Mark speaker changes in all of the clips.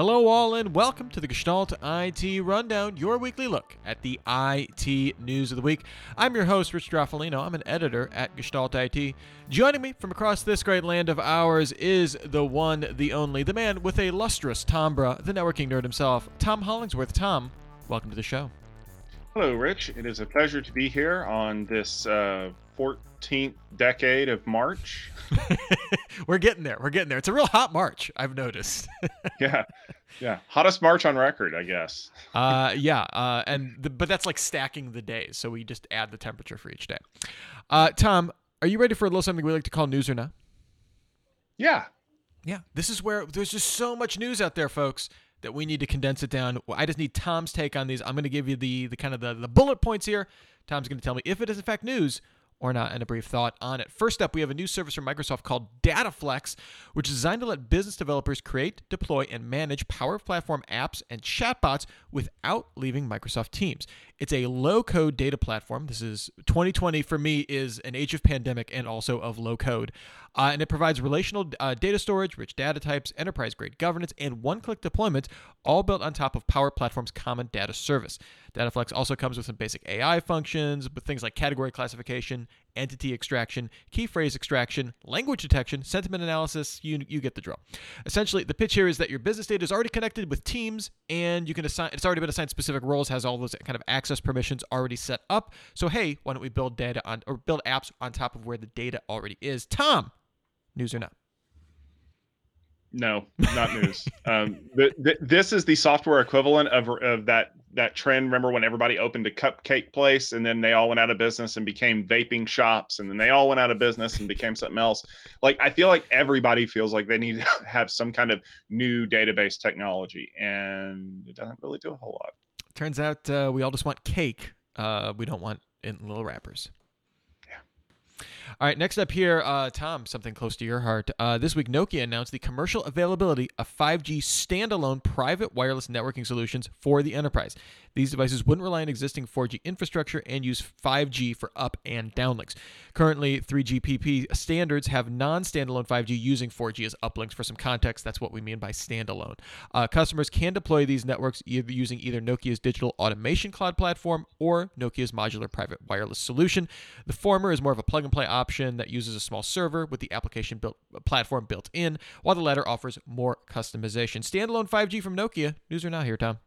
Speaker 1: Hello, all, and welcome to the Gestalt IT Rundown, your weekly look at the IT news of the week. I'm your host, Rich Stroffolino. I'm an editor at Gestalt IT. Joining me from across this great land of ours is the one, the only, the man with a lustrous timbre, the networking nerd himself, Tom Hollingsworth. Tom, welcome to the show.
Speaker 2: Hello, Rich. It is a pleasure to be here on this uh, 14th decade of March.
Speaker 1: We're getting there. We're getting there. It's a real hot March, I've noticed.
Speaker 2: yeah. Yeah. Hottest March on record, I guess.
Speaker 1: uh, yeah. Uh, and the, but that's like stacking the days. So we just add the temperature for each day. Uh, Tom, are you ready for a little something we like to call news or not?
Speaker 2: Yeah.
Speaker 1: Yeah. This is where there's just so much news out there, folks that we need to condense it down. I just need Tom's take on these. I'm going to give you the the kind of the, the bullet points here. Tom's going to tell me if it is in fact news or not, and a brief thought on it. First up, we have a new service from Microsoft called DataFlex, which is designed to let business developers create, deploy, and manage Power Platform apps and chatbots without leaving Microsoft Teams. It's a low-code data platform. This is 2020 for me is an age of pandemic and also of low code. Uh, and it provides relational uh, data storage, rich data types, enterprise grade governance, and one click deployment, all built on top of Power Platform's common data service. Dataflex also comes with some basic AI functions, with things like category classification, entity extraction, key phrase extraction, language detection, sentiment analysis. You, you get the drill. Essentially, the pitch here is that your business data is already connected with Teams, and you can assign. It's already been assigned specific roles, has all those kind of access permissions already set up. So hey, why don't we build data on or build apps on top of where the data already is? Tom, news or not?
Speaker 2: No, not news. um, the, the, this is the software equivalent of, of that that trend. Remember when everybody opened a cupcake place and then they all went out of business and became vaping shops and then they all went out of business and became something else. Like I feel like everybody feels like they need to have some kind of new database technology, and it doesn't really do a whole lot.
Speaker 1: Turns out uh, we all just want cake. Uh, we don't want in little wrappers. All right, next up here, uh, Tom, something close to your heart. Uh, this week, Nokia announced the commercial availability of 5G standalone private wireless networking solutions for the enterprise. These devices wouldn't rely on existing 4G infrastructure and use 5G for up and downlinks. Currently, 3GPP standards have non standalone 5G using 4G as uplinks. For some context, that's what we mean by standalone. Uh, customers can deploy these networks either using either Nokia's digital automation cloud platform or Nokia's modular private wireless solution. The former is more of a plug and play option that uses a small server with the application built platform built in, while the latter offers more customization. Standalone 5G from Nokia. News or not here, Tom?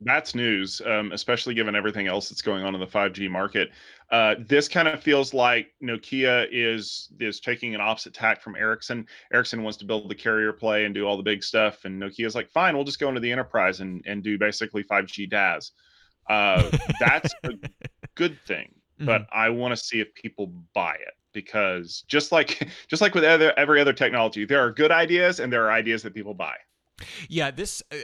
Speaker 2: That's news, um, especially given everything else that's going on in the 5G market. Uh, this kind of feels like Nokia is is taking an opposite tack from Ericsson. Ericsson wants to build the carrier play and do all the big stuff, and Nokia's like, fine, we'll just go into the enterprise and, and do basically 5G DAS. Uh, that's a good thing, but mm-hmm. I want to see if people buy it because just like just like with other, every other technology, there are good ideas and there are ideas that people buy.
Speaker 1: Yeah, this uh,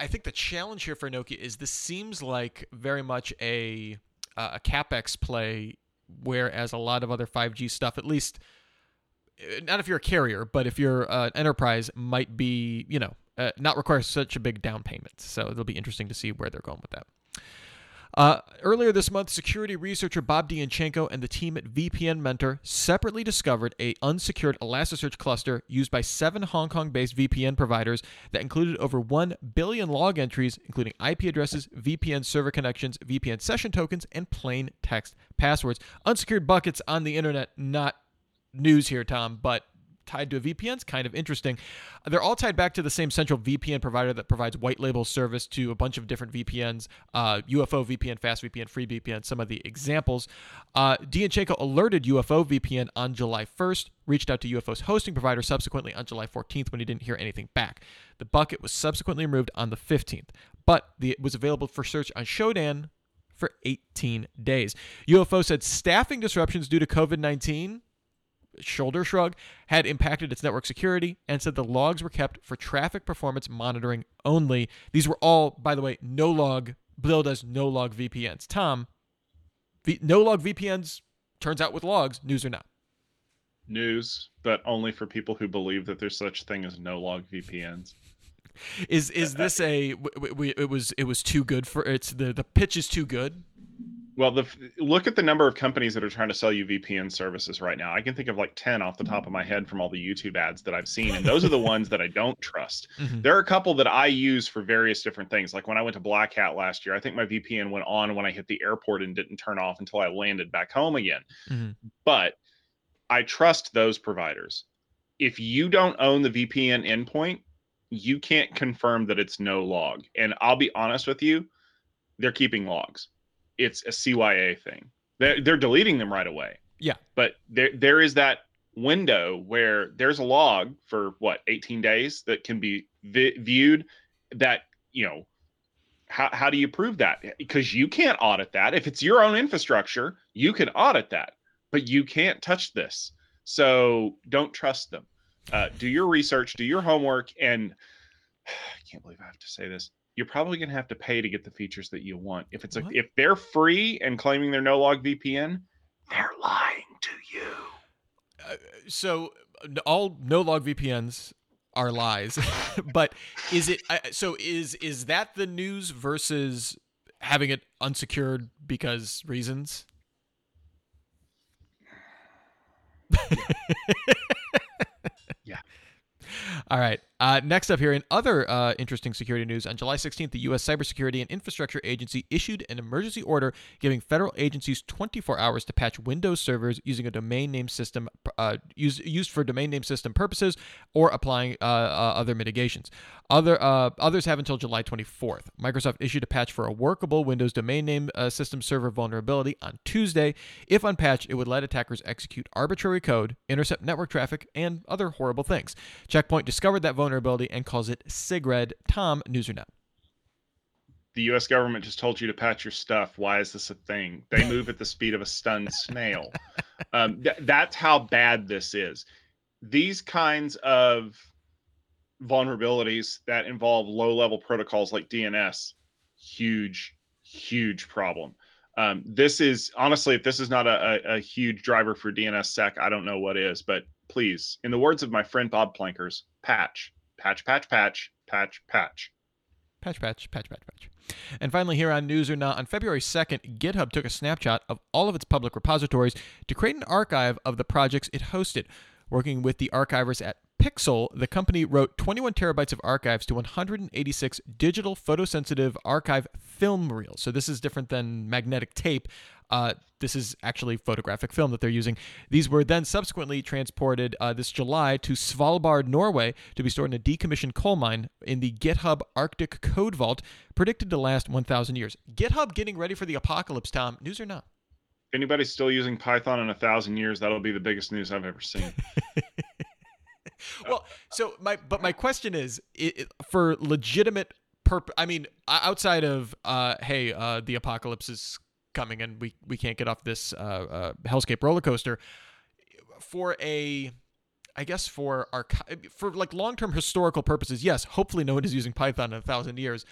Speaker 1: I think the challenge here for Nokia is this seems like very much a uh, a capex play, whereas a lot of other 5G stuff, at least uh, not if you're a carrier, but if you're an uh, enterprise, might be you know uh, not require such a big down payment. So it'll be interesting to see where they're going with that. Uh, earlier this month, security researcher Bob Diachenko and the team at VPN Mentor separately discovered a unsecured Elasticsearch cluster used by seven Hong Kong-based VPN providers that included over 1 billion log entries, including IP addresses, VPN server connections, VPN session tokens, and plain text passwords. Unsecured buckets on the internet, not news here, Tom, but tied to a VPN is kind of interesting. They're all tied back to the same central VPN provider that provides white label service to a bunch of different VPNs, uh, UFO VPN, Fast VPN, Free VPN, some of the examples. Uh, Diachenko alerted UFO VPN on July 1st, reached out to UFO's hosting provider subsequently on July 14th when he didn't hear anything back. The bucket was subsequently removed on the 15th, but the, it was available for search on Shodan for 18 days. UFO said staffing disruptions due to COVID 19 shoulder shrug, had impacted its network security and said the logs were kept for traffic performance monitoring only. These were all, by the way, no log, billed as no log VPNs. Tom, v- no log VPNs turns out with logs, news or not?
Speaker 2: News, but only for people who believe that there's such thing as no log VPNs.
Speaker 1: Is is this a? It was it was too good for it's the the pitch is too good
Speaker 2: Well, the look at the number of companies that are trying to sell you VPN services right now. I can think of like 10 off the top of my head from all the YouTube ads that I've seen, and those are the ones that I don't trust. Mm-hmm. There are a couple that I use for various different things. Like when I went to Black Hat last year, I think my VPN went on when I hit the airport and didn't turn off until I landed back home again. Mm-hmm. But I trust those providers. If you don't own the VPN endpoint, you can't confirm that it's no log. And I'll be honest with you, they're keeping logs it's a CYA thing. They're, they're deleting them right away.
Speaker 1: Yeah.
Speaker 2: But there there is that window where there's a log for what 18 days that can be vi- viewed that you know how, how do you prove that because you can't audit that if it's your own infrastructure you can audit that but you can't touch this so don't trust them uh, do your research do your homework and i can't believe i have to say this you're probably going to have to pay to get the features that you want. If it's a, if they're free and claiming they're no log VPN, they're lying to you.
Speaker 1: Uh, so all no log VPNs are lies, but is it uh, so? Is is that the news versus having it unsecured because reasons?
Speaker 2: yeah.
Speaker 1: All right. Uh, next up here, in other uh, interesting security news, on July 16th, the U.S. Cybersecurity and Infrastructure Agency issued an emergency order giving federal agencies 24 hours to patch Windows servers using a domain name system uh, used used for domain name system purposes or applying uh, uh, other mitigations. Other uh, others have until July 24th. Microsoft issued a patch for a workable Windows domain name system server vulnerability on Tuesday. If unpatched, it would let attackers execute arbitrary code, intercept network traffic, and other horrible things. Checkpoint discovered that vulnerability vulnerability and calls it SIGRED. Tom, news or not?
Speaker 2: The U.S. government just told you to patch your stuff. Why is this a thing? They move at the speed of a stunned snail. Um, th- that's how bad this is. These kinds of vulnerabilities that involve low level protocols like DNS, huge, huge problem. Um, this is honestly, if this is not a, a, a, huge driver for DNSSEC, I don't know what is. But please, in the words of my friend Bob Plankers, patch patch, patch, patch, patch, patch.
Speaker 1: Patch, patch, patch, patch, patch. And finally, here on News or Not, on February 2nd, GitHub took a snapshot of all of its public repositories to create an archive of the projects it hosted. Working with the archivers at Pixel, the company wrote 21 terabytes of archives to 186 digital photosensitive archive film reels. So this is different than magnetic tape. Uh, this is actually photographic film that they're using. These were then subsequently transported uh, this July to Svalbard, Norway, to be stored in a decommissioned coal mine in the GitHub Arctic Code Vault, predicted to last 1,000 years. GitHub getting ready for the apocalypse, Tom. News or not?
Speaker 2: If anybody's still using Python in a thousand years, that'll be the biggest news I've ever seen.
Speaker 1: well, so my but my question is, it, for legitimate purpose. I mean, outside of uh, hey, uh, the apocalypse is coming and we we can't get off this uh, uh, hellscape roller coaster for a I guess for our for like long term historical purposes, yes, hopefully no one is using Python in a thousand years.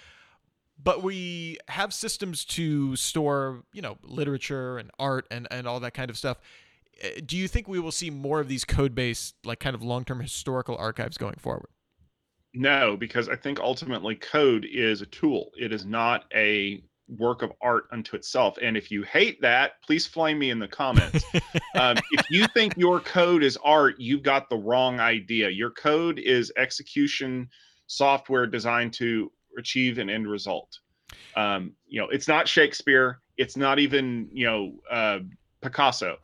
Speaker 1: But we have systems to store, you know, literature and art and, and all that kind of stuff. Eh, do you think we will see more of these code based, like kind of long term historical archives going forward?
Speaker 2: No, because I think ultimately code is a tool. It is not a work of art unto itself. And if you hate that, please flame me in the comments. um, if you think your code is art, you've got the wrong idea. Your code is execution software designed to achieve an end result. Um, you know, it's not Shakespeare. It's not even you know uh, Picasso.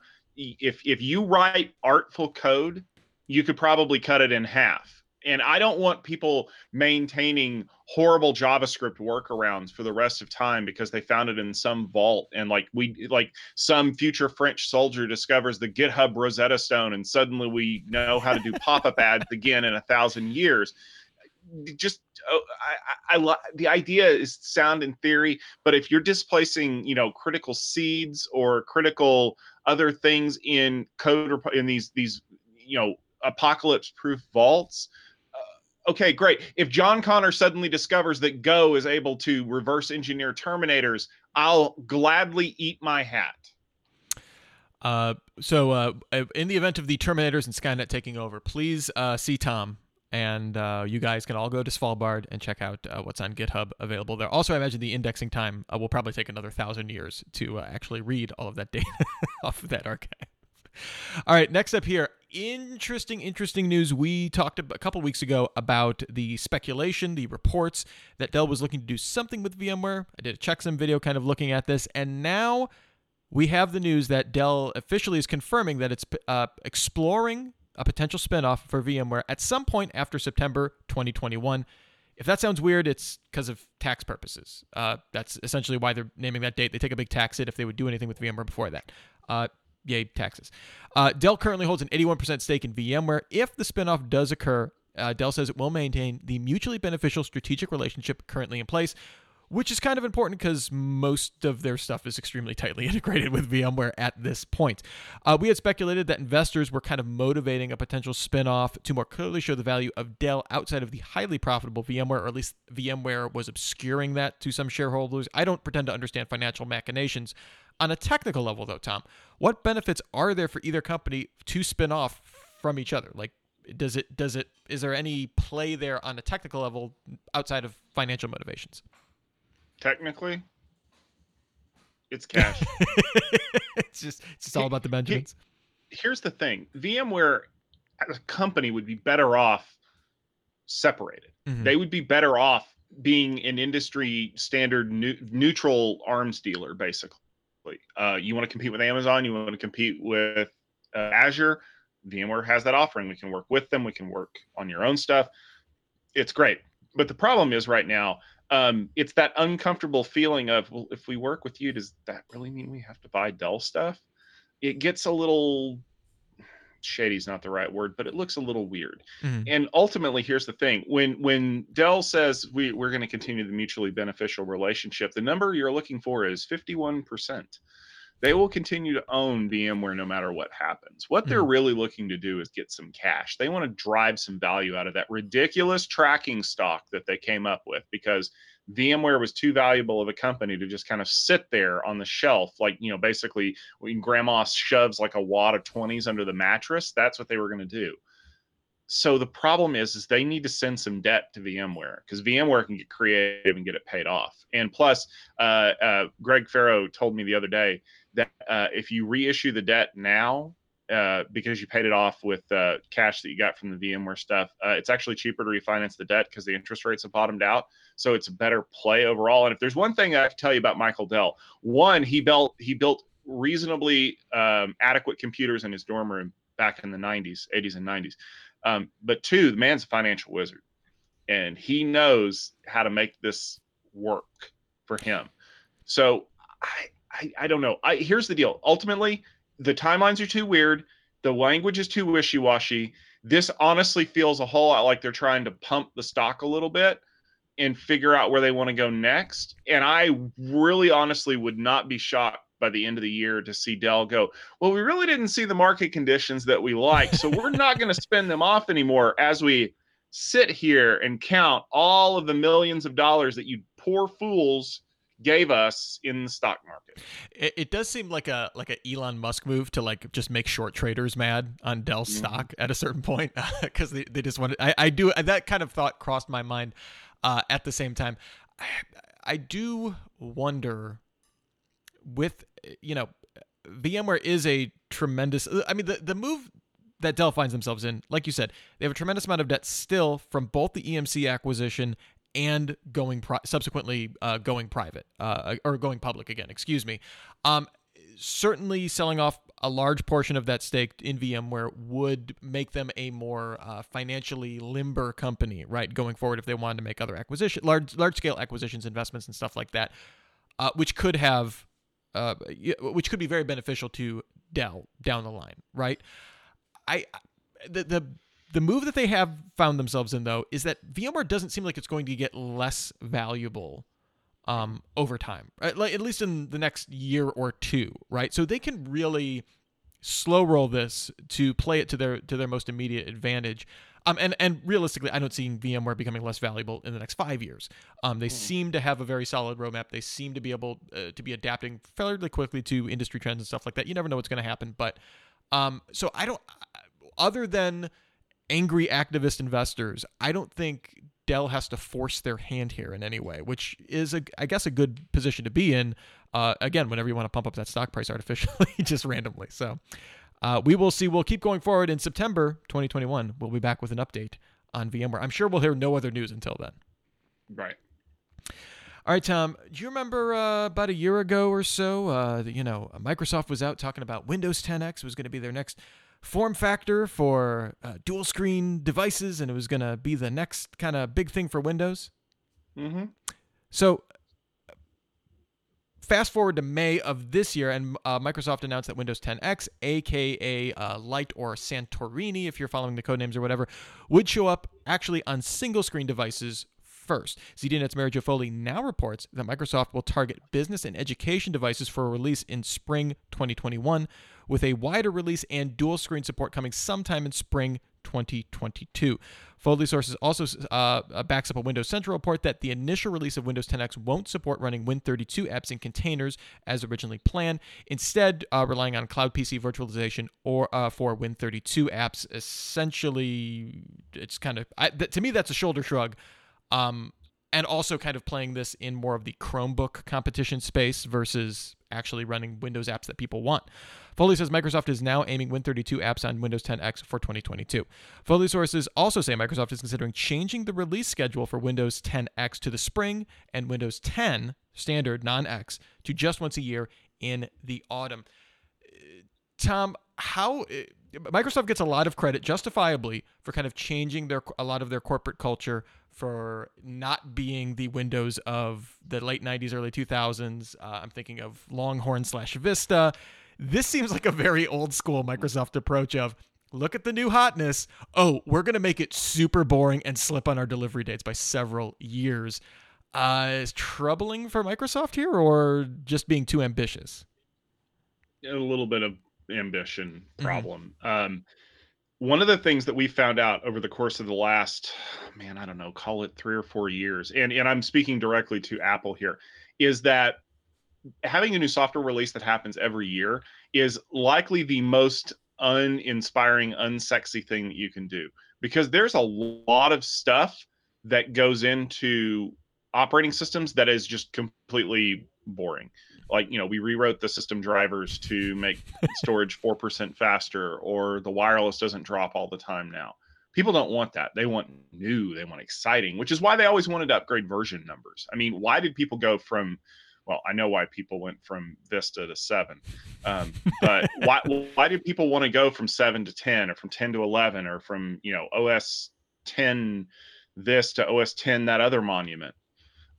Speaker 2: If if you write artful code, you could probably cut it in half and I don't want people maintaining horrible JavaScript workarounds for the rest of time because they found it in some vault and like we like some future French soldier discovers the GitHub Rosetta Stone and suddenly we know how to do pop-up ads again in a thousand years. Just oh, I, I, I the idea is sound in theory, but if you're displacing you know critical seeds or critical other things in code or in these these you know apocalypse proof vaults okay, great. If John Connor suddenly discovers that Go is able to reverse engineer Terminators, I'll gladly eat my hat.
Speaker 1: Uh, so, uh, in the event of the Terminators and Skynet taking over, please uh, see Tom and uh, you guys can all go to Svalbard and check out uh, what's on GitHub available there. Also, I imagine the indexing time uh, will probably take another thousand years to uh, actually read all of that data off of that archive. All right, next up here, interesting, interesting news. We talked a couple weeks ago about the speculation, the reports that Dell was looking to do something with VMware. I did a checksum video kind of looking at this, and now we have the news that Dell officially is confirming that it's uh, exploring a potential spinoff for VMware at some point after September 2021. If that sounds weird, it's because of tax purposes. Uh, that's essentially why they're naming that date. They take a big tax hit if they would do anything with VMware before that. Uh, yay, taxes. Uh, Dell currently holds an 81% stake in VMware. If the spinoff does occur, uh, Dell says it will maintain the mutually beneficial strategic relationship currently in place, which is kind of important because most of their stuff is extremely tightly integrated with VMware at this point. Uh, we had speculated that investors were kind of motivating a potential spinoff to more clearly show the value of Dell outside of the highly profitable VMware, or at least VMware was obscuring that to some shareholders. I don't pretend to understand financial machinations. On a technical level, though, Tom, what benefits are there for either company to spin off from each other? Like, does it does it is there any play there on a technical level outside of financial motivations?
Speaker 2: Technically, it's cash.
Speaker 1: it's just it's just all about the Benjamins.
Speaker 2: Here's the thing: VMware as a company would be better off separated. Mm-hmm. They would be better off being an industry standard new, neutral arms dealer, basically. Uh, you want to compete with Amazon, you want to compete with uh, Azure. VMware has that offering. We can work with them. We can work on your own stuff. It's great. But the problem is right now, um, it's that uncomfortable feeling of, well, if we work with you, does that really mean we have to buy Dell stuff? It gets a little shady is not the right word, but it looks a little weird. Mm-hmm. And ultimately, here's the thing: when when Dell says we we're going to continue the mutually beneficial relationship, the number you're looking for is 51 percent they will continue to own VMware no matter what happens. What they're mm-hmm. really looking to do is get some cash. They want to drive some value out of that ridiculous tracking stock that they came up with because VMware was too valuable of a company to just kind of sit there on the shelf, like, you know, basically when grandma shoves like a wad of 20s under the mattress, that's what they were going to do. So the problem is, is they need to send some debt to VMware because VMware can get creative and get it paid off. And plus, uh, uh, Greg Ferro told me the other day that uh, if you reissue the debt now uh, because you paid it off with uh, cash that you got from the VMware stuff, uh, it's actually cheaper to refinance the debt because the interest rates have bottomed out. So it's a better play overall. And if there's one thing I can tell you about Michael Dell, one he built he built reasonably um, adequate computers in his dorm room back in the 90s, 80s, and 90s. Um, but two, the man's a financial wizard, and he knows how to make this work for him. So I I, I don't know. I here's the deal. Ultimately, the timelines are too weird. The language is too wishy-washy. This honestly feels a whole lot like they're trying to pump the stock a little bit and figure out where they want to go next. And I really honestly would not be shocked by the end of the year to see Dell go, well, we really didn't see the market conditions that we like. So we're not going to spend them off anymore as we sit here and count all of the millions of dollars that you poor fools gave us in the stock market.
Speaker 1: It, it, does seem like a like an Elon Musk move to like just make short traders mad on Dell mm-hmm. stock at a certain point because they, they just wanted. I, I do that kind of thought crossed my mind uh, at the same time. I, I do wonder with you know VMware is a tremendous. I mean the the move that Dell finds themselves in, like you said, they have a tremendous amount of debt still from both the EMC acquisition and going pri- subsequently uh, going private uh, or going public again. Excuse me. Um, certainly, selling off a large portion of that stake in VMware would make them a more uh, financially limber company, right? Going forward, if they wanted to make other acquisition, large large scale acquisitions, investments, and stuff like that, uh, which could have, uh, which could be very beneficial to Dell down the line, right? I the the the move that they have found themselves in, though, is that VMware doesn't seem like it's going to get less valuable um, over time, right? like, at least in the next year or two, right? So they can really slow roll this to play it to their to their most immediate advantage. Um, and and realistically, I don't see VMware becoming less valuable in the next five years. Um, they mm. seem to have a very solid roadmap. They seem to be able uh, to be adapting fairly quickly to industry trends and stuff like that. You never know what's going to happen, but um, so I don't. Other than angry activist investors, I don't think Dell has to force their hand here in any way, which is, a, I guess, a good position to be in. Uh, again, whenever you want to pump up that stock price artificially, just randomly. So uh, we will see. We'll keep going forward in September 2021. We'll be back with an update on VMware. I'm sure we'll hear no other news until then.
Speaker 2: Right.
Speaker 1: All right, Tom. Do you remember uh, about a year ago or so? Uh, you know, Microsoft was out talking about Windows 10X was going to be their next form factor for uh, dual screen devices, and it was going to be the next kind of big thing for Windows.
Speaker 2: Mm-hmm.
Speaker 1: So, fast forward to May of this year, and uh, Microsoft announced that Windows 10X, aka uh, Lite or Santorini, if you're following the codenames or whatever, would show up actually on single screen devices first. ZDNet's Mary Jo Foley now reports that Microsoft will target business and education devices for a release in spring 2021, with a wider release and dual screen support coming sometime in spring 2022. Foley Sources also uh, backs up a Windows Central report that the initial release of Windows 10X won't support running Win32 apps in containers as originally planned, instead uh, relying on Cloud PC virtualization or uh, for Win32 apps. Essentially, it's kind of I, th- to me that's a shoulder shrug. Um, and also kind of playing this in more of the Chromebook competition space versus actually running Windows apps that people want. Foley says Microsoft is now aiming Win32 apps on Windows 10X for 2022. Foley sources also say Microsoft is considering changing the release schedule for Windows 10X to the spring and Windows 10 standard non-X to just once a year in the autumn. Uh, Tom, how uh, Microsoft gets a lot of credit justifiably for kind of changing their a lot of their corporate culture for not being the Windows of the late 90s, early 2000s. Uh, I'm thinking of Longhorn slash Vista. This seems like a very old school Microsoft approach of look at the new hotness. Oh, we're going to make it super boring and slip on our delivery dates by several years. Uh, is troubling for Microsoft here or just being too ambitious?
Speaker 2: A little bit of ambition mm-hmm. problem. Mm-hmm. Um, one of the things that we found out over the course of the last man i don't know call it three or four years and and i'm speaking directly to apple here is that having a new software release that happens every year is likely the most uninspiring unsexy thing that you can do because there's a lot of stuff that goes into operating systems that is just completely boring like you know we rewrote the system drivers to make storage 4% faster or the wireless doesn't drop all the time now. People don't want that. They want new. They want exciting which is why they always wanted to upgrade version numbers. I mean why did people go from well i know why people went from vista to 7 um, but why, why did people want to go from 7 to 10 or from 10 to 11 or from you know os 10 this to os 10 that other monument?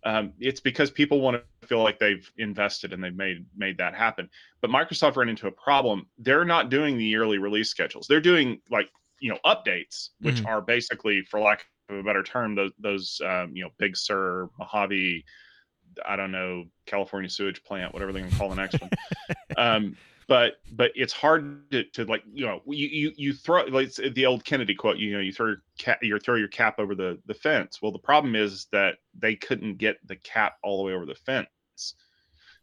Speaker 2: Um, it's because people want to feel like they've invested and they've made made that happen. But Microsoft ran into a problem. They're not doing the yearly release schedules. They're doing like you know updates, which mm-hmm. are basically, for lack of a better term, those those um, you know Big Sur, Mojave, I don't know, California sewage plant, whatever they're going to call the next one. um, but but it's hard to, to like you know you you, you throw like the old Kennedy quote you know you throw your cap you throw your cap over the the fence. Well the problem is that they couldn't get the cap all the way over the fence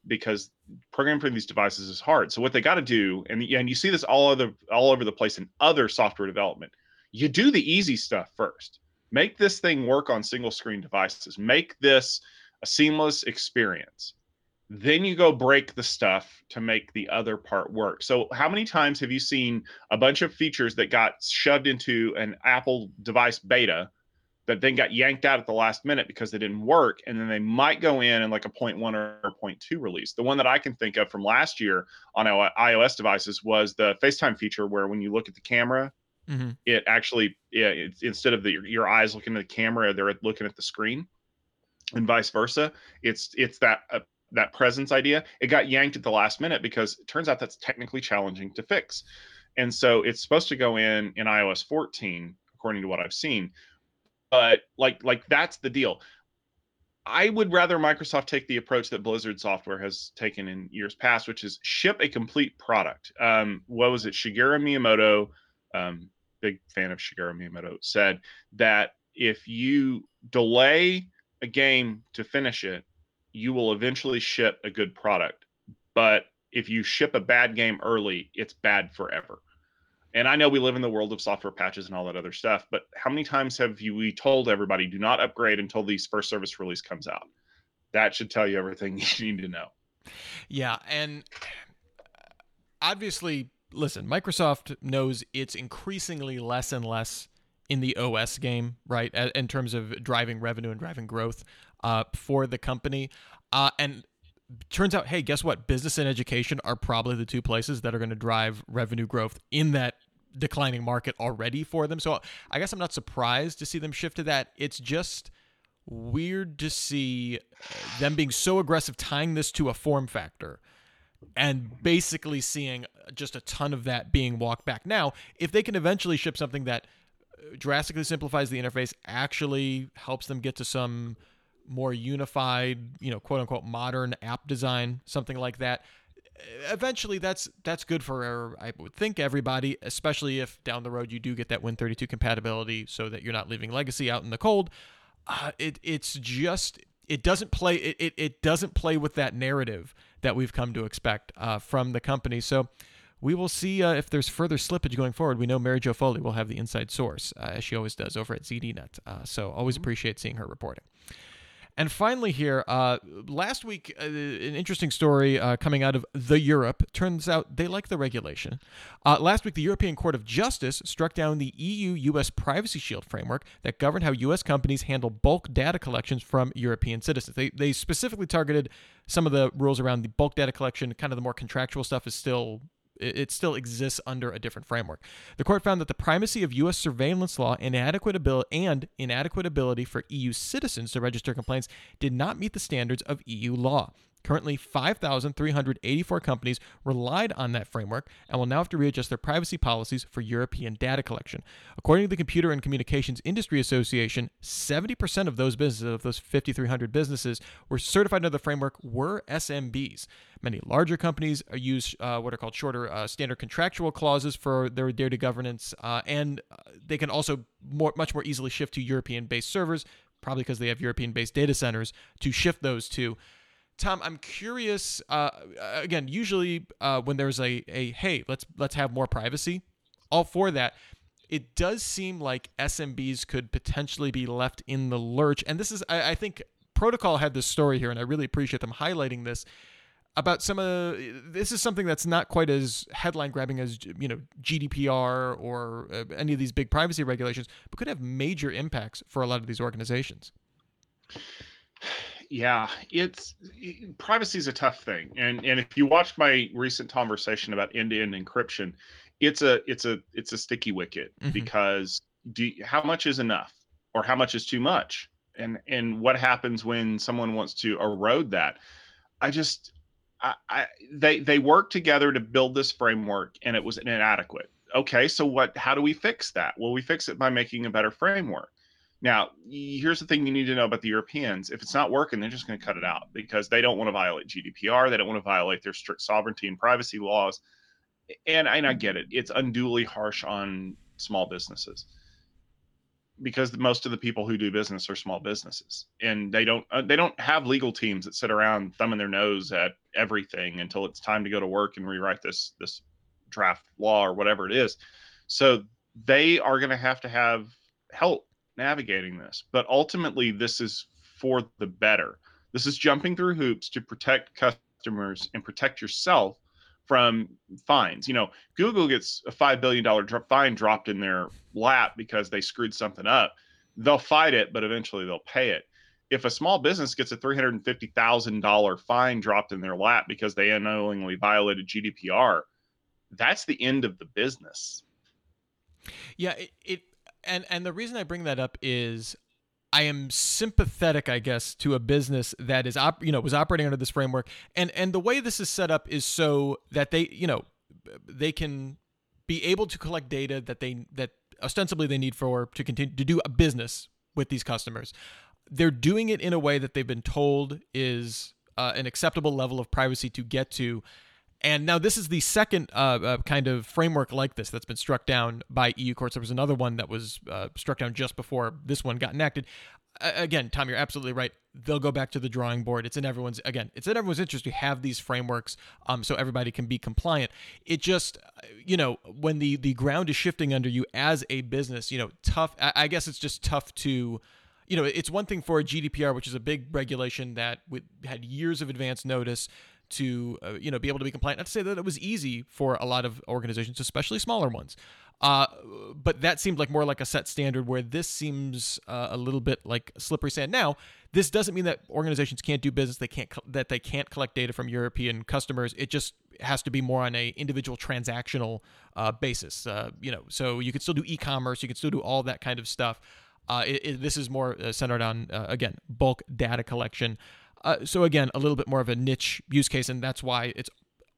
Speaker 2: because programming for these devices is hard. So what they got to do and and you see this all other all over the place in other software development you do the easy stuff first. Make this thing work on single screen devices. Make this a seamless experience then you go break the stuff to make the other part work. So, how many times have you seen a bunch of features that got shoved into an Apple device beta that then got yanked out at the last minute because they didn't work? And then they might go in and like a point one or point two release. The one that I can think of from last year on iOS devices was the FaceTime feature where when you look at the camera, mm-hmm. it actually, yeah, instead of the, your eyes looking at the camera, they're looking at the screen and vice versa. It's it's that uh, that presence idea, it got yanked at the last minute because it turns out that's technically challenging to fix. And so it's supposed to go in in iOS 14 according to what I've seen. But like like that's the deal. I would rather Microsoft take the approach that Blizzard software has taken in years past, which is ship a complete product. Um, what was it? Shigeru Miyamoto, um, big fan of Shigeru Miyamoto, said that if you delay a game to finish it, you will eventually ship a good product. But if you ship a bad game early, it's bad forever. And I know we live in the world of software patches and all that other stuff, but how many times have you we told everybody do not upgrade until the first service release comes out? That should tell you everything you need to know.
Speaker 1: Yeah, and obviously, listen, Microsoft knows it's increasingly less and less in the OS game, right? In terms of driving revenue and driving growth uh, for the company. Uh, and turns out, hey, guess what? Business and education are probably the two places that are going to drive revenue growth in that declining market already for them. So I guess I'm not surprised to see them shift to that. It's just weird to see them being so aggressive tying this to a form factor and basically seeing just a ton of that being walked back. Now, if they can eventually ship something that drastically simplifies the interface, actually helps them get to some more unified, you know, quote unquote modern app design, something like that. Eventually, that's that's good for I would think everybody, especially if down the road you do get that Win32 compatibility, so that you're not leaving legacy out in the cold. Uh, it it's just it doesn't play it, it, it doesn't play with that narrative that we've come to expect uh, from the company. So we will see uh, if there's further slippage going forward. We know Mary Jo Foley will have the inside source, uh, as she always does over at ZDNet. Uh, so always mm-hmm. appreciate seeing her reporting. And finally, here, uh, last week, uh, an interesting story uh, coming out of the Europe. Turns out they like the regulation. Uh, last week, the European Court of Justice struck down the EU US Privacy Shield framework that governed how US companies handle bulk data collections from European citizens. They, they specifically targeted some of the rules around the bulk data collection, kind of the more contractual stuff is still it still exists under a different framework. The court found that the primacy of U.S. surveillance law inadequate ability and inadequate ability for EU citizens to register complaints did not meet the standards of EU law. Currently, 5,384 companies relied on that framework and will now have to readjust their privacy policies for European data collection. According to the Computer and Communications Industry Association, 70% of those businesses, of those 5,300 businesses, were certified under the framework were SMBs. Many larger companies use uh, what are called shorter uh, standard contractual clauses for their data governance, uh, and uh, they can also more, much more easily shift to European based servers, probably because they have European based data centers to shift those to. Tom, I'm curious. Uh, again, usually uh, when there's a a hey, let's let's have more privacy, all for that. It does seem like SMBs could potentially be left in the lurch, and this is I, I think Protocol had this story here, and I really appreciate them highlighting this about some of this is something that's not quite as headline grabbing as you know GDPR or uh, any of these big privacy regulations, but could have major impacts for a lot of these organizations
Speaker 2: yeah, it's privacy is a tough thing, and and if you watched my recent conversation about end-to-end encryption, it's a it's a it's a sticky wicket mm-hmm. because do how much is enough or how much is too much, and and what happens when someone wants to erode that? I just I, I they they work together to build this framework, and it was inadequate. Okay, so what? How do we fix that? Well, we fix it by making a better framework now, here's the thing you need to know about the Europeans. If it's not working, they're just going to cut it out because they don't want to violate GDPR. They don't want to violate their strict sovereignty and privacy laws. And, and I get it. It's unduly harsh on small businesses because most of the people who do business are small businesses and they don't uh, they don't have legal teams that sit around thumbing their nose at everything until it's time to go to work and rewrite this this draft law or whatever it is so they are going to have to have help navigating this. But ultimately, this is for the better. This is jumping through hoops to protect customers and protect yourself from fines. You know, Google gets a $5 billion fine dropped in their lap because they screwed something up. They'll fight it, but eventually they'll pay it. If a small business gets a $350,000 fine dropped in their lap because they unknowingly violated GDPR, that's the end of the business.
Speaker 1: Yeah, it, it and and the reason I bring that up is I am sympathetic, I guess, to a business that is op- you know was operating under this framework, and and the way this is set up is so that they you know they can be able to collect data that they that ostensibly they need for to continue to do a business with these customers. They're doing it in a way that they've been told is uh, an acceptable level of privacy to get to, and now this is the second uh, uh, kind of framework like this that's been struck down by EU courts. There was another one that was uh, struck down just before this one got enacted. again, Tom, you're absolutely right. they'll go back to the drawing board. It's in everyone's again, it's in everyone's interest to have these frameworks, um, so everybody can be compliant. It just, you know, when the the ground is shifting under you as a business, you know, tough. I, I guess it's just tough to you know, it's one thing for a GDPR, which is a big regulation that had years of advance notice to, uh, you know, be able to be compliant. Not to say that it was easy for a lot of organizations, especially smaller ones. Uh, but that seemed like more like a set standard where this seems uh, a little bit like slippery sand. Now, this doesn't mean that organizations can't do business. They can't that they can't collect data from European customers. It just has to be more on a individual transactional uh, basis. Uh, you know, so you can still do e-commerce. You can still do all that kind of stuff. Uh, it, it, this is more centered on again bulk data collection. Uh, so again, a little bit more of a niche use case, and that's why it's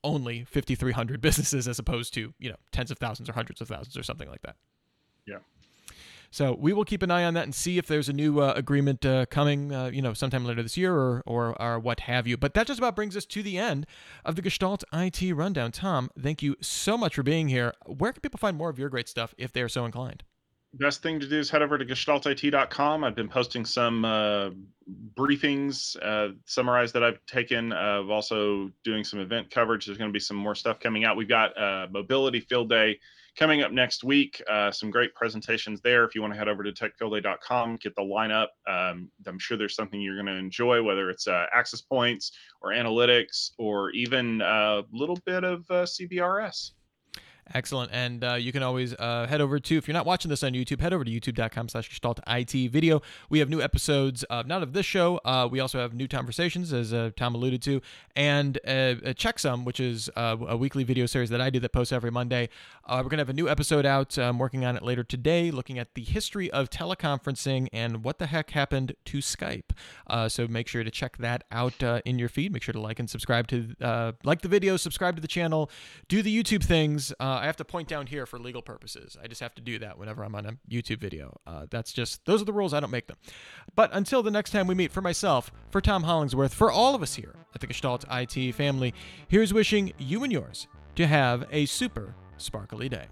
Speaker 1: only 5,300 businesses as opposed to you know tens of thousands or hundreds of thousands or something like that.
Speaker 2: Yeah.
Speaker 1: So we will keep an eye on that and see if there's a new uh, agreement uh, coming, uh, you know, sometime later this year or, or or what have you. But that just about brings us to the end of the Gestalt IT rundown. Tom, thank you so much for being here. Where can people find more of your great stuff if they are so inclined?
Speaker 2: Best thing to do is head over to gestaltit.com. I've been posting some uh, briefings, uh, summarized that I've taken. Uh, also doing some event coverage. There's going to be some more stuff coming out. We've got uh, Mobility Field Day coming up next week. Uh, some great presentations there. If you want to head over to techfieldday.com, get the lineup. Um, I'm sure there's something you're going to enjoy, whether it's uh, access points or analytics or even a little bit of CBRS.
Speaker 1: Excellent. And uh, you can always uh, head over to, if you're not watching this on YouTube, head over to youtube.com slash gestalt IT video. We have new episodes, uh, not of this show. Uh, we also have new conversations, as uh, Tom alluded to, and a Checksum, which is a weekly video series that I do that posts every Monday. we're going to have a new episode out. I'm working on it later today, looking at the history of teleconferencing and what the heck happened to Skype. so make sure to check that out in your feed. Make sure to like and subscribe to, like the video, subscribe to the channel, do the YouTube things. I have to point down here for legal purposes. I just have to do that whenever I'm on a YouTube video. Uh, that's just, those are the rules. I don't make them. But until the next time we meet, for myself, for Tom Hollingsworth, for all of us here at the Gestalt IT family, here's wishing you and yours to have a super sparkly day.